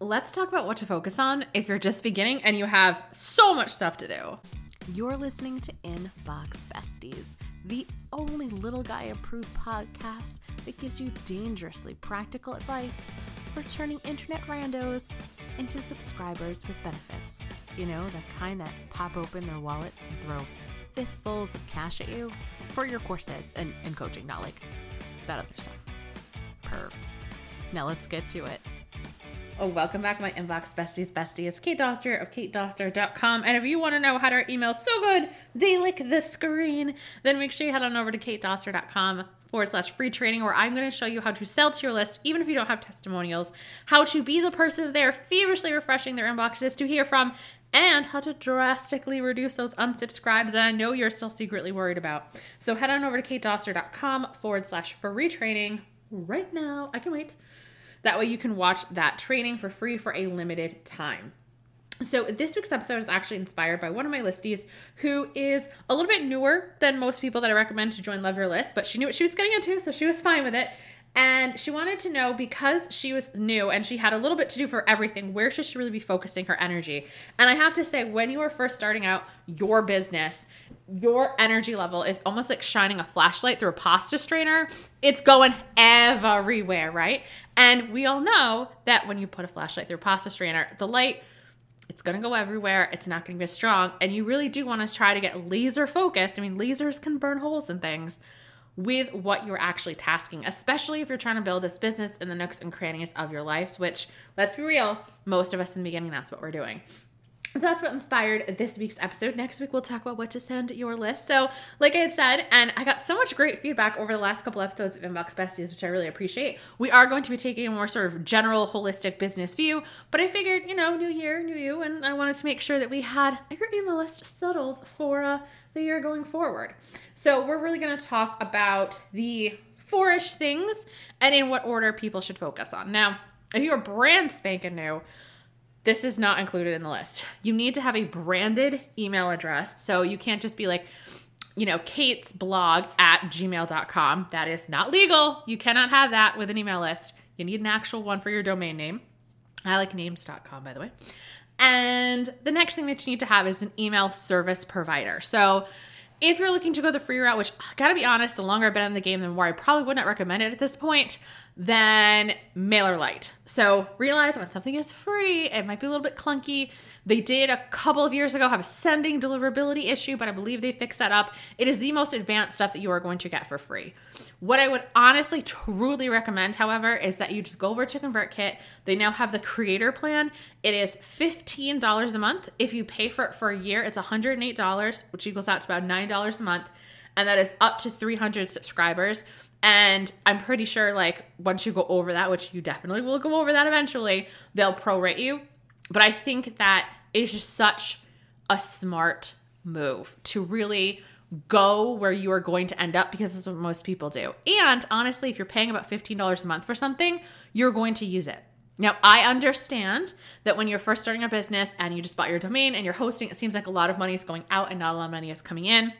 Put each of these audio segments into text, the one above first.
let's talk about what to focus on if you're just beginning and you have so much stuff to do. You're listening to Inbox Besties, the only little guy approved podcast that gives you dangerously practical advice for turning internet randos into subscribers with benefits. You know, the kind that pop open their wallets and throw fistfuls of cash at you for your courses and, and coaching, not like that other stuff. Perv. Now let's get to it. Oh, welcome back, my inbox besties bestie. It's Kate Doster of katedoster.com. And if you want to know how to email so good they lick the screen, then make sure you head on over to katedoster.com forward slash free training where I'm going to show you how to sell to your list, even if you don't have testimonials, how to be the person they're feverishly refreshing their inboxes to hear from, and how to drastically reduce those unsubscribes that I know you're still secretly worried about. So head on over to katedoster.com forward slash free training right now. I can wait. That way you can watch that training for free for a limited time. So, this week's episode is actually inspired by one of my listies who is a little bit newer than most people that I recommend to join Love Your List, but she knew what she was getting into, so she was fine with it. And she wanted to know because she was new and she had a little bit to do for everything, where should she really be focusing her energy? And I have to say, when you are first starting out your business, your energy level is almost like shining a flashlight through a pasta strainer. It's going everywhere, right? And we all know that when you put a flashlight through a pasta strainer, the light it's going to go everywhere. It's not going to be as strong. And you really do want to try to get laser focused. I mean, lasers can burn holes in things with what you're actually tasking, especially if you're trying to build this business in the nooks and crannies of your lives, which, let's be real, most of us in the beginning, that's what we're doing. So that's what inspired this week's episode. Next week, we'll talk about what to send your list. So, like I had said, and I got so much great feedback over the last couple episodes of Inbox Besties, which I really appreciate. We are going to be taking a more sort of general, holistic business view, but I figured, you know, new year, new you, and I wanted to make sure that we had your email list settled for uh, the year going forward. So, we're really going to talk about the fourish things and in what order people should focus on. Now, if you're brand spanking new, this is not included in the list. You need to have a branded email address. So you can't just be like, you know, Kate's blog at gmail.com. That is not legal. You cannot have that with an email list. You need an actual one for your domain name. I like names.com, by the way. And the next thing that you need to have is an email service provider. So if you're looking to go the free route, which I gotta be honest, the longer I've been in the game, the more I probably wouldn't recommend it at this point, then MailerLite. So realize when something is free, it might be a little bit clunky. They did a couple of years ago have a sending deliverability issue, but I believe they fixed that up. It is the most advanced stuff that you are going to get for free. What I would honestly truly recommend, however, is that you just go over to ConvertKit. They now have the creator plan. It is $15 a month. If you pay for it for a year, it's $108, which equals out to about $9 a month. And that is up to 300 subscribers. And I'm pretty sure, like, once you go over that, which you definitely will go over that eventually, they'll prorate you. But I think that is just such a smart move to really go where you are going to end up because that's what most people do. And honestly, if you're paying about $15 a month for something, you're going to use it. Now, I understand that when you're first starting a business and you just bought your domain and you're hosting, it seems like a lot of money is going out and not a lot of money is coming in.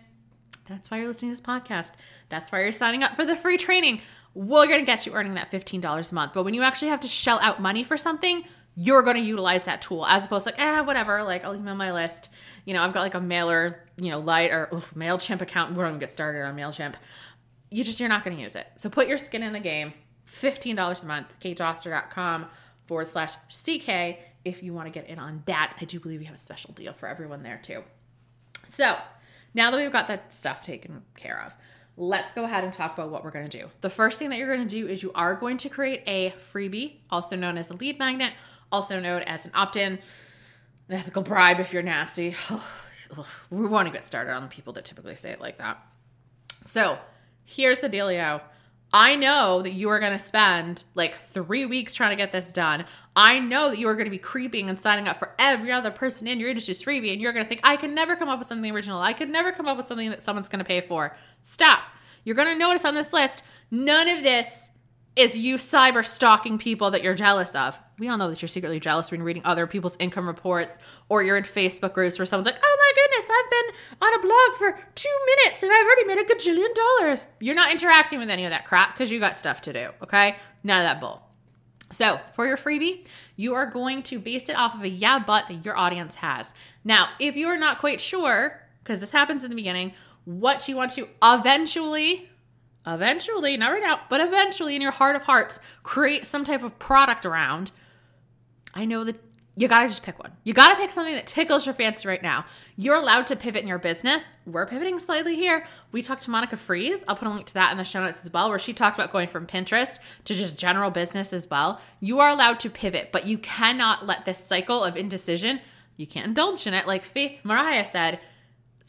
That's why you're listening to this podcast. That's why you're signing up for the free training. We're going to get you earning that $15 a month. But when you actually have to shell out money for something, you're going to utilize that tool as opposed to like, eh, whatever, like I'll email my list. You know, I've got like a mailer, you know, light or ugh, MailChimp account. We're going to get started on MailChimp. You just, you're not going to use it. So put your skin in the game. $15 a month, katedoster.com forward slash CK if you want to get in on that. I do believe we have a special deal for everyone there too. So now that we've got that stuff taken care of, let's go ahead and talk about what we're going to do. The first thing that you're going to do is you are going to create a freebie, also known as a lead magnet, also known as an opt in, an ethical bribe if you're nasty. we want to get started on the people that typically say it like that. So here's the dealio. I know that you are going to spend like three weeks trying to get this done. I know that you are going to be creeping and signing up for every other person in your industry's freebie, and you're going to think, I can never come up with something original. I could never come up with something that someone's going to pay for. Stop. You're going to notice on this list, none of this is you cyber stalking people that you're jealous of. We all know that you're secretly jealous when you're reading other people's income reports or you're in Facebook groups where someone's like, oh my goodness, I've been on a blog for two minutes and I've already made a gajillion dollars. You're not interacting with any of that crap because you got stuff to do, okay? None of that bull. So, for your freebie, you are going to base it off of a yeah, but that your audience has. Now, if you are not quite sure, because this happens in the beginning, what you want to eventually, eventually, not right now, but eventually in your heart of hearts, create some type of product around, I know that you gotta just pick one. You gotta pick something that tickles your fancy right now. You're allowed to pivot in your business. We're pivoting slightly here. We talked to Monica Froese. I'll put a link to that in the show notes as well, where she talked about going from Pinterest to just general business as well. You are allowed to pivot, but you cannot let this cycle of indecision, you can't indulge in it. Like Faith Mariah said,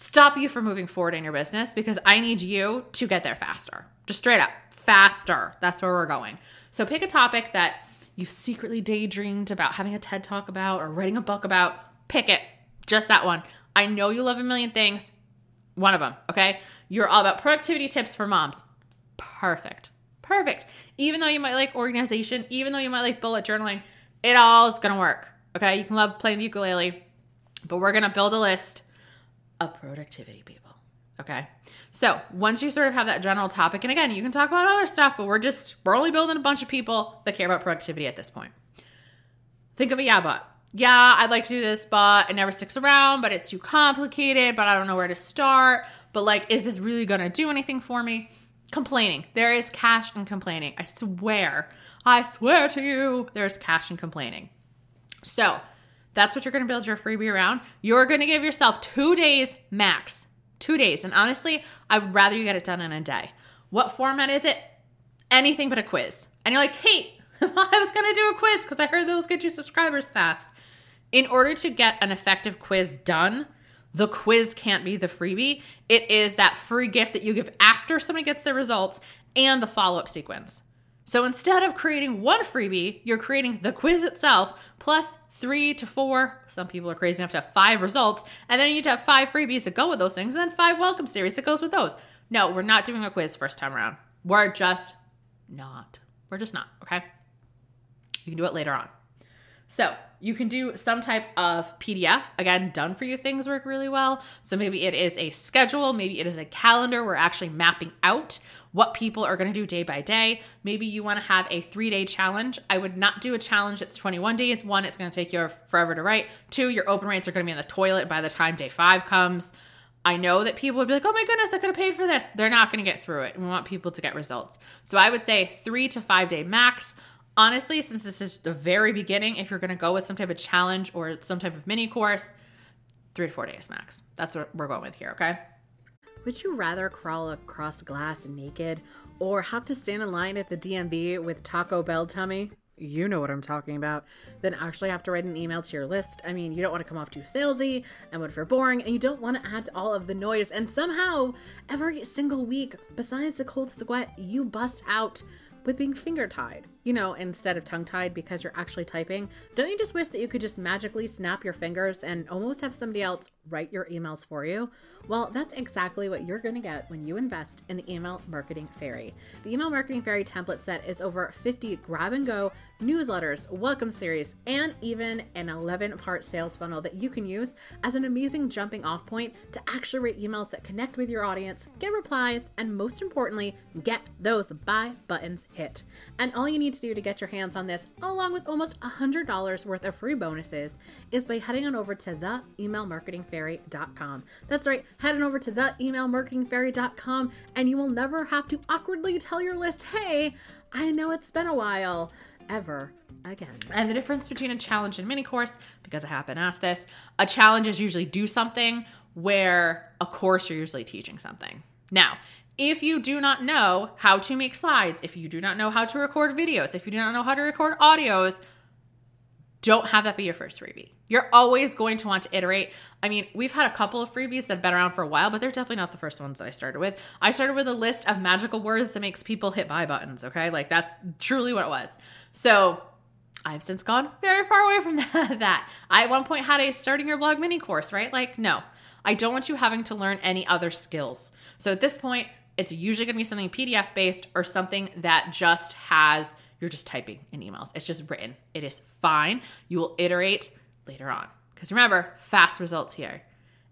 stop you from moving forward in your business because I need you to get there faster. Just straight up, faster. That's where we're going. So pick a topic that you've secretly daydreamed about having a TED talk about or writing a book about, pick it. Just that one. I know you love a million things. One of them, okay? You're all about productivity tips for moms. Perfect. Perfect. Even though you might like organization, even though you might like bullet journaling, it all is gonna work. Okay? You can love playing the ukulele, but we're gonna build a list of productivity people. Okay. So once you sort of have that general topic, and again, you can talk about other stuff, but we're just, we're only building a bunch of people that care about productivity at this point. Think of a yeah, but. Yeah, I'd like to do this, but it never sticks around, but it's too complicated, but I don't know where to start. But like, is this really going to do anything for me? Complaining. There is cash in complaining. I swear. I swear to you, there's cash in complaining. So that's what you're going to build your freebie around. You're going to give yourself two days max two days. And honestly, I would rather you get it done in a day. What format is it? Anything but a quiz. And you're like, Kate, I was going to do a quiz because I heard those get you subscribers fast. In order to get an effective quiz done, the quiz can't be the freebie. It is that free gift that you give after somebody gets their results and the follow up sequence. So instead of creating one freebie, you're creating the quiz itself plus three to four. Some people are crazy enough to have five results. And then you need to have five freebies that go with those things, and then five welcome series that goes with those. No, we're not doing a quiz first time around. We're just not. We're just not, okay? You can do it later on. So you can do some type of PDF. Again, done for you things work really well. So maybe it is a schedule, maybe it is a calendar. We're actually mapping out what people are going to do day by day. Maybe you want to have a three day challenge. I would not do a challenge that's 21 days. One, it's going to take you forever to write. Two, your open rates are going to be in the toilet by the time day five comes. I know that people would be like, oh my goodness, I could have paid for this. They're not going to get through it. We want people to get results. So I would say three to five day max. Honestly, since this is the very beginning, if you're going to go with some type of challenge or some type of mini course, three to four days max. That's what we're going with here, okay? Would you rather crawl across glass naked or have to stand in line at the DMV with Taco Bell tummy? You know what I'm talking about. Then actually have to write an email to your list. I mean, you don't want to come off too salesy and what if you're boring, and you don't want to add to all of the noise. And somehow, every single week, besides the cold sweat, you bust out with being finger tied, you know, instead of tongue tied because you're actually typing. Don't you just wish that you could just magically snap your fingers and almost have somebody else write your emails for you? Well, that's exactly what you're going to get when you invest in the Email Marketing Fairy. The Email Marketing Fairy template set is over 50 grab and go newsletters, welcome series, and even an 11 part sales funnel that you can use as an amazing jumping off point to actually write emails that connect with your audience, get replies, and most importantly, get those buy buttons hit. And all you need to do to get your hands on this, along with almost $100 worth of free bonuses, is by heading on over to theemailmarketingfairy.com. That's right, head on over to theemailmarketingfairy.com and you will never have to awkwardly tell your list, hey, I know it's been a while ever again. And the difference between a challenge and mini course, because I have been asked this, a challenge is usually do something where a course you're usually teaching something. Now, if you do not know how to make slides, if you do not know how to record videos, if you do not know how to record audios, don't have that be your first freebie. You're always going to want to iterate. I mean, we've had a couple of freebies that have been around for a while, but they're definitely not the first ones that I started with. I started with a list of magical words that makes people hit buy buttons, okay? Like that's truly what it was. So I've since gone very far away from that. I at one point had a starting your blog mini course, right? Like, no, I don't want you having to learn any other skills. So at this point, it's usually going to be something PDF based or something that just has, you're just typing in emails. It's just written. It is fine. You will iterate later on. Because remember, fast results here.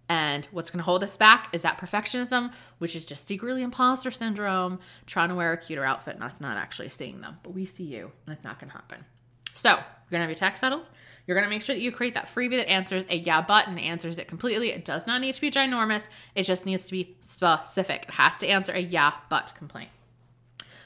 And what's going to hold us back is that perfectionism, which is just secretly imposter syndrome, trying to wear a cuter outfit and us not actually seeing them. But we see you, and it's not going to happen. So you're gonna have your text settles. You're gonna make sure that you create that freebie that answers a yeah button, answers it completely. It does not need to be ginormous. It just needs to be specific. It has to answer a yeah but complaint.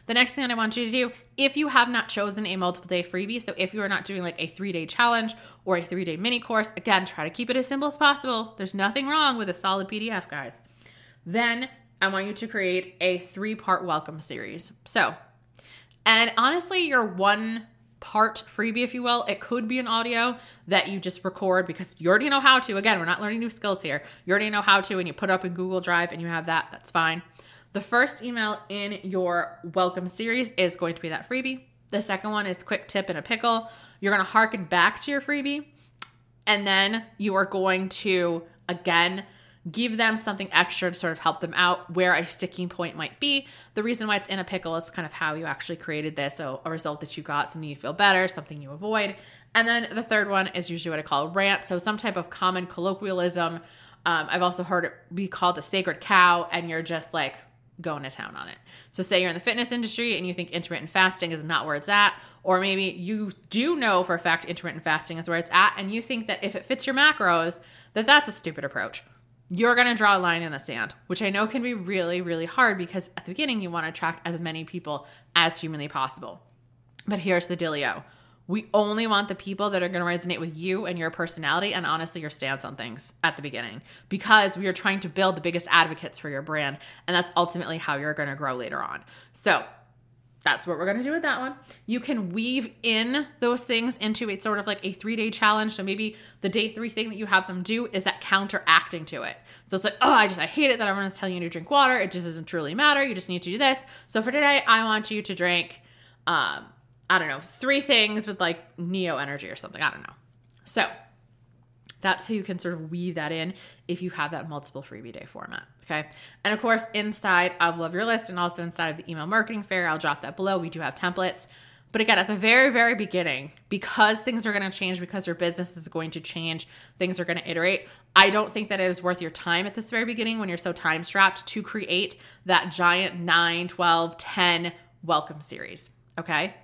The next thing that I want you to do, if you have not chosen a multiple day freebie, so if you are not doing like a three day challenge or a three day mini course, again, try to keep it as simple as possible. There's nothing wrong with a solid PDF, guys. Then I want you to create a three part welcome series. So, and honestly, your one part freebie, if you will, it could be an audio that you just record because you already know how to. Again, we're not learning new skills here. You already know how to, and you put up in Google Drive and you have that. That's fine. The first email in your welcome series is going to be that freebie. The second one is quick tip in a pickle. You're going to harken back to your freebie, and then you are going to again give them something extra to sort of help them out where a sticking point might be. The reason why it's in a pickle is kind of how you actually created this. So, a result that you got, something you feel better, something you avoid. And then the third one is usually what I call a rant. So, some type of common colloquialism. Um, I've also heard it be called a sacred cow, and you're just like going to town on it. So, say you're in the fitness industry and you think intermittent fasting is not where it's at, or maybe you do know for a fact intermittent fasting is where it's at, and you think that if it fits your macros, that that's a stupid approach you're going to draw a line in the sand, which I know can be really, really hard because at the beginning you want to attract as many people as humanly possible. But here's the dealio we only want the people that are going to resonate with you and your personality and honestly your stance on things at the beginning because we are trying to build the biggest advocates for your brand. And that's ultimately how you're going to grow later on. So, that's what we're going to do with that one. You can weave in those things into a sort of like a three day challenge. So maybe the day three thing that you have them do is that counteracting to it. So it's like, oh, I just, I hate it that everyone's telling you to drink water. It just doesn't truly matter. You just need to do this. So for today, I want you to drink, um, I don't know, three things with like Neo energy or something. I don't know. So that's how you can sort of weave that in if you have that multiple freebie day format. Okay. And of course, inside of Love Your List and also inside of the email marketing fairy, I'll drop that below. We do have templates. But again, at the very, very beginning, because things are going to change, because your business is going to change, things are going to iterate. I don't think that it is worth your time at this very beginning when you're so time strapped to create that giant 9, 12, 10 welcome series. Okay.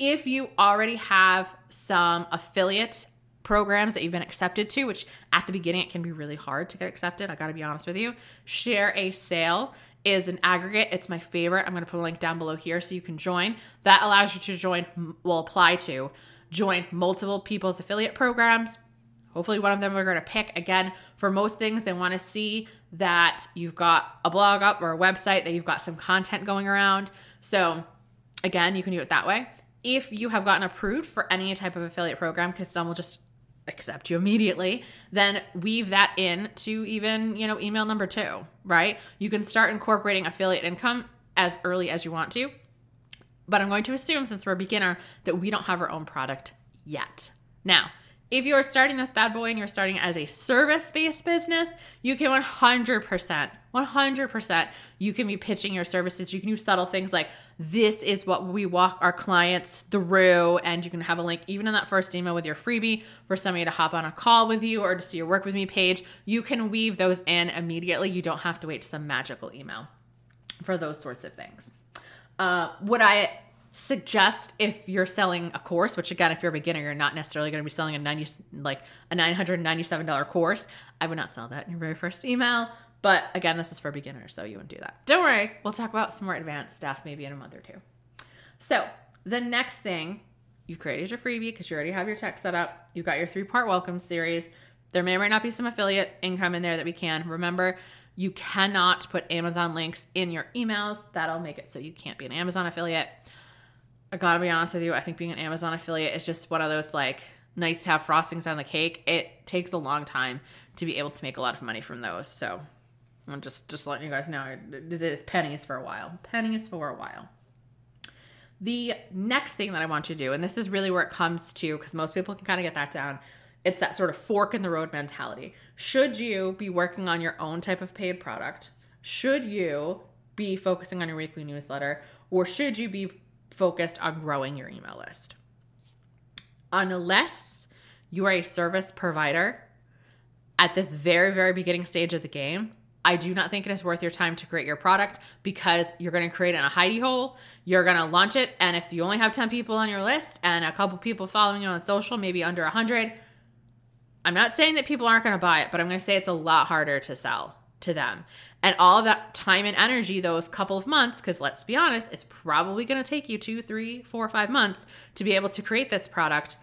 If you already have some affiliate programs that you've been accepted to, which at the beginning it can be really hard to get accepted. I got to be honest with you. ShareASale is an aggregate. It's my favorite. I'm going to put a link down below here so you can join. That allows you to join, will apply to join multiple people's affiliate programs. Hopefully, one of them we're going to pick. Again, for most things, they want to see that you've got a blog up or a website, that you've got some content going around. So, again, you can do it that way. If you have gotten approved for any type of affiliate program, because some will just accept you immediately, then weave that in to even, you know, email number two, right? You can start incorporating affiliate income as early as you want to. But I'm going to assume, since we're a beginner, that we don't have our own product yet. Now, if you're starting this bad boy and you're starting as a service based business, you can 100%, 100%, you can be pitching your services. You can use subtle things like, this is what we walk our clients through. And you can have a link, even in that first email with your freebie, for somebody to hop on a call with you or to see your work with me page. You can weave those in immediately. You don't have to wait to some magical email for those sorts of things. Uh, would I suggest if you're selling a course, which again, if you're a beginner, you're not necessarily going to be selling a 90, like a $997 course. I would not sell that in your very first email. But again, this is for beginners, so you wouldn't do that. Don't worry, we'll talk about some more advanced stuff maybe in a month or two. So the next thing, you created your freebie because you already have your tech set up. You've got your three part welcome series. There may or may not be some affiliate income in there that we can. Remember, you cannot put Amazon links in your emails. That'll make it so you can't be an Amazon affiliate. I gotta be honest with you, I think being an Amazon affiliate is just one of those like nice to have frostings on the cake. It takes a long time to be able to make a lot of money from those. So I'm just just letting you guys know it is pennies for a while. Pennies for a while. The next thing that I want you to do, and this is really where it comes to, because most people can kind of get that down, it's that sort of fork in the road mentality. Should you be working on your own type of paid product? Should you be focusing on your weekly newsletter? Or should you be focused on growing your email list. Unless you are a service provider at this very, very beginning stage of the game, I do not think it is worth your time to create your product because you're going to create in a hidey hole. You're going to launch it. And if you only have 10 people on your list and a couple people following you on social, maybe under 100, I'm not saying that people aren't going to buy it, but I'm going to say it's a lot harder to sell to them. And all of that time and energy, those couple of months, because let's be honest, it's probably going to take you two, three, four, five months to be able to create this product.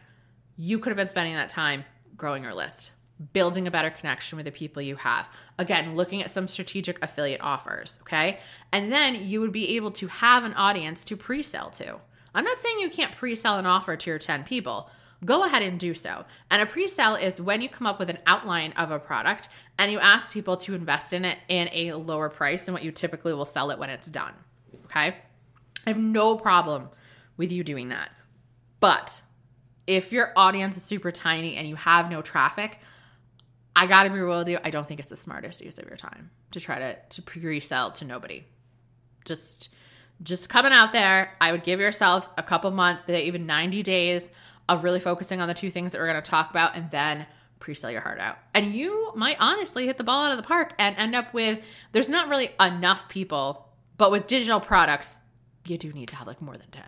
You could have been spending that time growing your list building a better connection with the people you have. Again, looking at some strategic affiliate offers, okay? And then you would be able to have an audience to pre sell to. I'm not saying you can't pre sell an offer to your 10 people. Go ahead and do so. And a pre sale is when you come up with an outline of a product and you ask people to invest in it in a lower price than what you typically will sell it when it's done, okay? I have no problem with you doing that. But if your audience is super tiny and you have no traffic, I gotta be real with you. I don't think it's the smartest use of your time to try to to pre-sell to nobody. Just just coming out there, I would give yourself a couple months, maybe even 90 days of really focusing on the two things that we're gonna talk about and then pre-sell your heart out. And you might honestly hit the ball out of the park and end up with there's not really enough people, but with digital products, you do need to have like more than 10.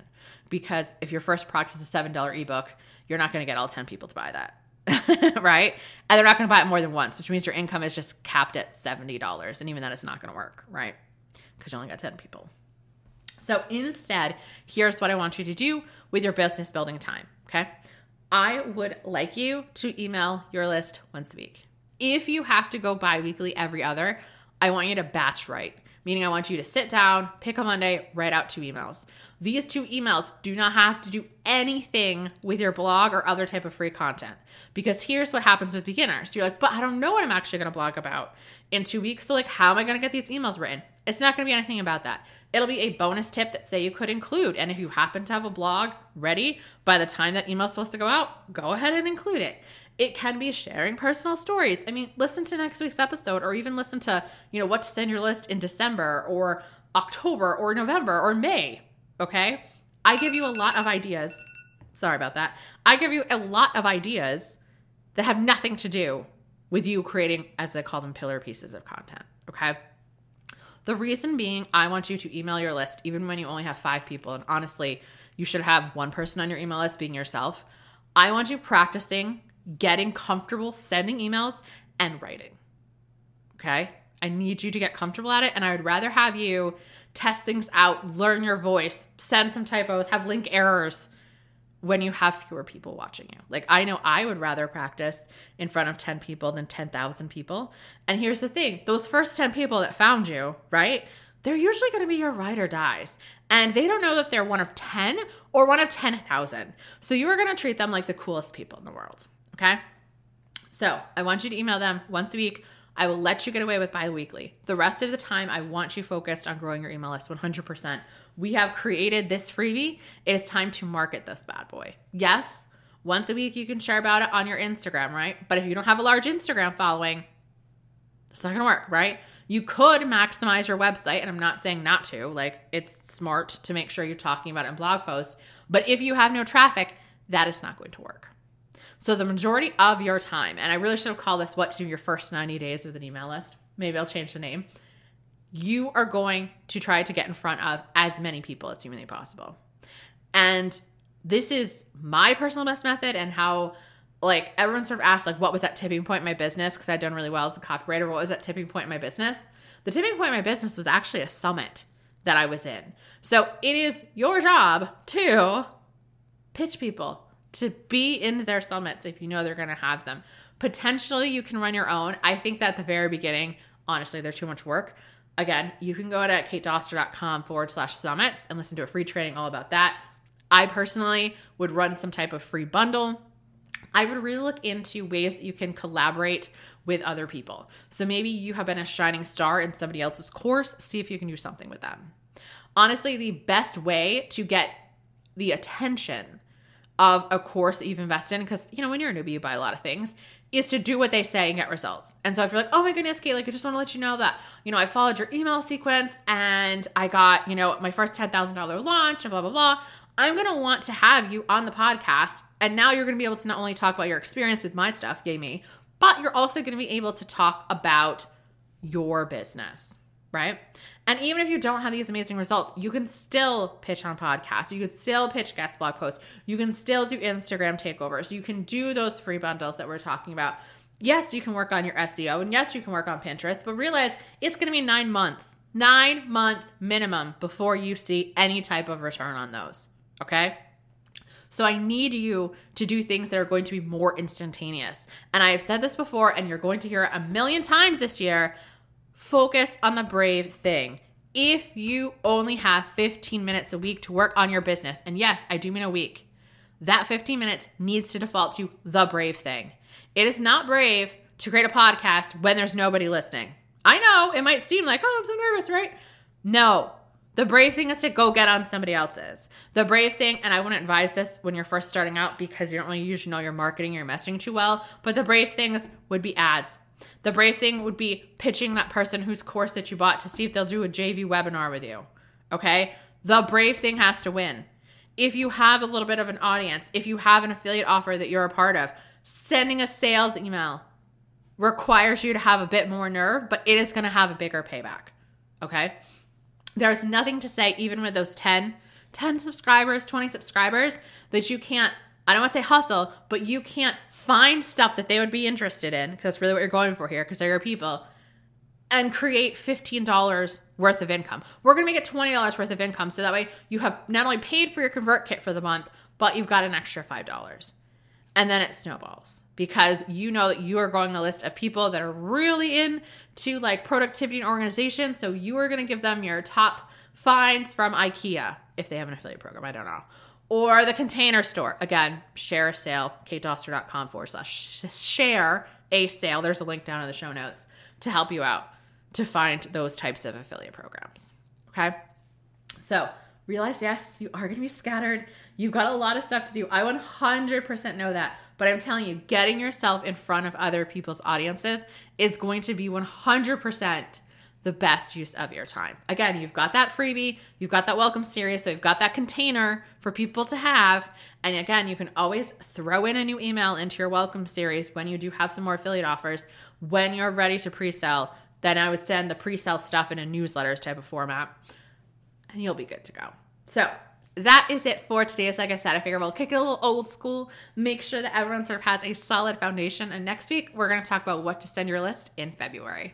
Because if your first product is a $7 ebook, you're not gonna get all 10 people to buy that. right? And they're not going to buy it more than once, which means your income is just capped at $70. And even that is not going to work, right? Because you only got 10 people. So instead, here's what I want you to do with your business building time, okay? I would like you to email your list once a week. If you have to go bi weekly every other, I want you to batch write, meaning I want you to sit down, pick a Monday, write out two emails. These two emails do not have to do anything with your blog or other type of free content. Because here's what happens with beginners. You're like, but I don't know what I'm actually to blog about in two weeks. So, like, how am I to get these emails written? It's not going to be anything about that. It'll be a bonus tip that say you could include. And if you happen to have a blog ready by the time that email's supposed to go out, go ahead and include it. It can be sharing personal stories. I mean, listen to next week's episode or even listen to, you know, what to send your list in December or October or November or May Okay. I give you a lot of ideas. Sorry about that. I give you a lot of ideas that have nothing to do with you creating, as they call them, pillar pieces of content. Okay. The reason being, I want you to email your list, even when you only have five people. And honestly, you should have one person on your email list being yourself. I want you practicing getting comfortable sending emails and writing. Okay. I need you to get comfortable at it. And I would rather have you test things out, learn your voice, send some typos, have link errors when you have fewer people watching you. Like I know I would rather practice in front of 10 people than 10,000 people. And here's the thing, those first 10 people that found you, right? They're usually going to be your ride or dies. And they don't know if they're one of 10 or one of 10,000. So you are going to treat them like the coolest people in the world, okay? So, I want you to email them once a week I will let you get away with bi weekly. The rest of the time, I want you focused on growing your email list 100%. We have created this freebie. It is time to market this bad boy. Yes, once a week you can share about it on your Instagram, right? But if you don't have a large Instagram following, it's not gonna work, right? You could maximize your website, and I'm not saying not to. Like, it's smart to make sure you're talking about it in blog posts. But if you have no traffic, that is not going to work. So the majority of your time, and I really should have called this what to do your first 90 days with an email list. Maybe I'll change the name. You are going to try to get in front of as many people as humanly possible. And this is my personal best method and how like everyone sort of asked like what was that tipping point in my business because I'd done really well as a copywriter. What was that tipping point in my business? The tipping point in my business was actually a summit that I was in. So it is your job to pitch people, to be in their summits if you know they're going to have them. Potentially, you can run your own. I think that at the very beginning, honestly, they're too much work. Again, you can go to katedoster.com forward slash summits and listen to a free training all about that. I personally would run some type of free bundle. I would really look into ways that you can collaborate with other people. So maybe you have been a shining star in somebody else's course, see if you can do something with them. Honestly, the best way to get the attention of a course that you've invested in because you know when you're a newbie you buy a lot of things is to do what they say and get results and so if you're like oh my goodness kate like i just want to let you know that you know i followed your email sequence and i got you know my first $10000 launch and blah blah blah i'm going to want to have you on the podcast and now you're going to be able to not only talk about your experience with my stuff yay me but you're also going to be able to talk about your business, right? And even if you don't have these amazing results, you can still pitch on podcasts. You could still pitch guest blog posts. You can still do Instagram takeovers. You can do those free bundles that we're talking about. Yes, you can work on your SEO and yes, you can work on Pinterest, but realize it's going to be nine months, nine months minimum before you see any type of return on those. Okay. So I need you to do things that are going to be more instantaneous. And I have said this before, and you're going to hear it a million times this year. Focus on the brave thing. If you only have 15 minutes a week to work on your business, and yes, I do mean a week, that 15 minutes needs to default to the brave thing. It is not brave to create a podcast when there's nobody listening. I know it might seem like, oh, I'm so nervous, right? No, the brave thing is to go get on somebody else's. The brave thing, and I wouldn't advise this when you're first starting out because you don't really usually know your marketing, your messaging too well, but the brave things would be ads. The brave thing would be pitching that person whose course that you bought to see if they'll do a JV webinar with you. Okay? The brave thing has to win. If you have a little bit of an audience, if you have an affiliate offer that you're a part of, sending a sales email requires you to have a bit more nerve, but it is going to have a bigger payback. Okay? There's nothing to say, even with those 10, 10 subscribers, 20 subscribers, that you can't I don't want to say hustle, but you can't find stuff that they would be interested in because that's really what you're going for here because they're your people and create $15 worth of income. We're going to make it $20 worth of income so that way you have not only paid for your ConvertKit for the month, but you've got an extra $5. And then it snowballs because you know that you are growing a list of people that are really into like productivity and organization. So you are going to give them your top finds from IKEA if they have an affiliate program. I don't know or the container store. Again, ShareASale, katedoster.com forward slash share a sale. There's a link down in the show notes to help you out to find those types of affiliate programs. Okay. So realize, yes, you are going to be scattered. You've got a lot of stuff to do. I 100% know that. But I'm telling you, getting yourself in front of other people's audiences is going to be 100% the best use of your time. Again, you've got that freebie, you've got that welcome series, so you've got that container for people to have. And again, you can always throw in a new email into your welcome series when you do have some more affiliate offers. When you're ready to pre sell, then I would send the pre sale stuff in a newsletters type of format, and you'll be good to go. So, that is it for today. So, like I said, I figure we'll kick it a little old school, make sure that everyone sort of has a solid foundation. And next week, we're going to talk about what to send your list in February.